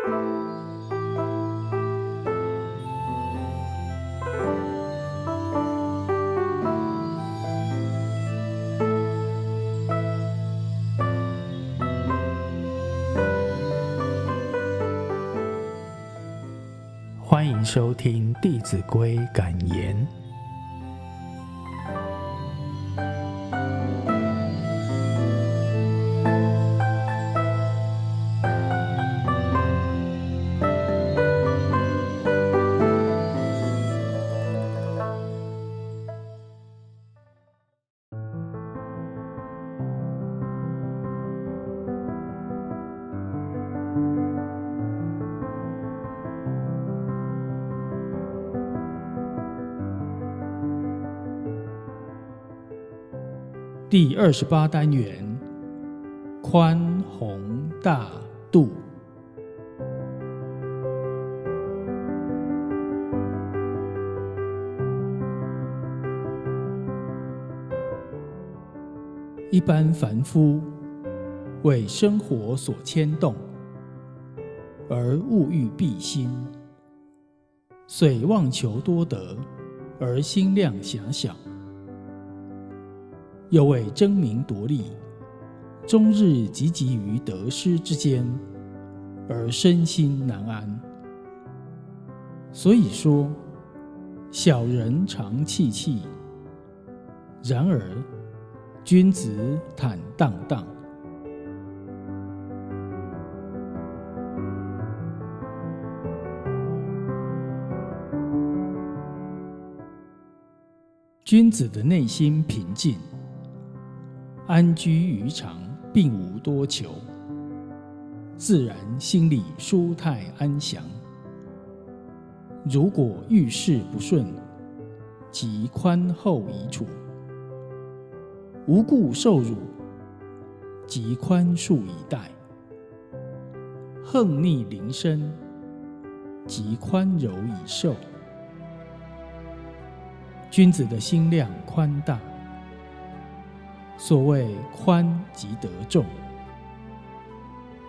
欢迎收听《弟子规》感言。第二十八单元：宽宏大度。一般凡夫为生活所牵动，而物欲必心，遂妄求多得，而心量狭小。又为争名夺利，终日汲汲于得失之间，而身心难安。所以说，小人常戚戚，然而君子坦荡荡。君子的内心平静。安居于常，并无多求，自然心里舒泰安详。如果遇事不顺，即宽厚以处；无故受辱，即宽恕以待；横逆临身，即宽柔以受。君子的心量宽大。所谓宽即得众，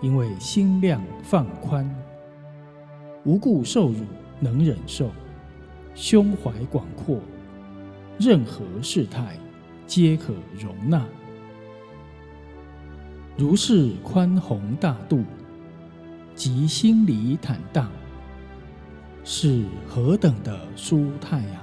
因为心量放宽，无故受辱能忍受，胸怀广阔，任何事态皆可容纳。如是宽宏大度，即心里坦荡，是何等的舒泰呀！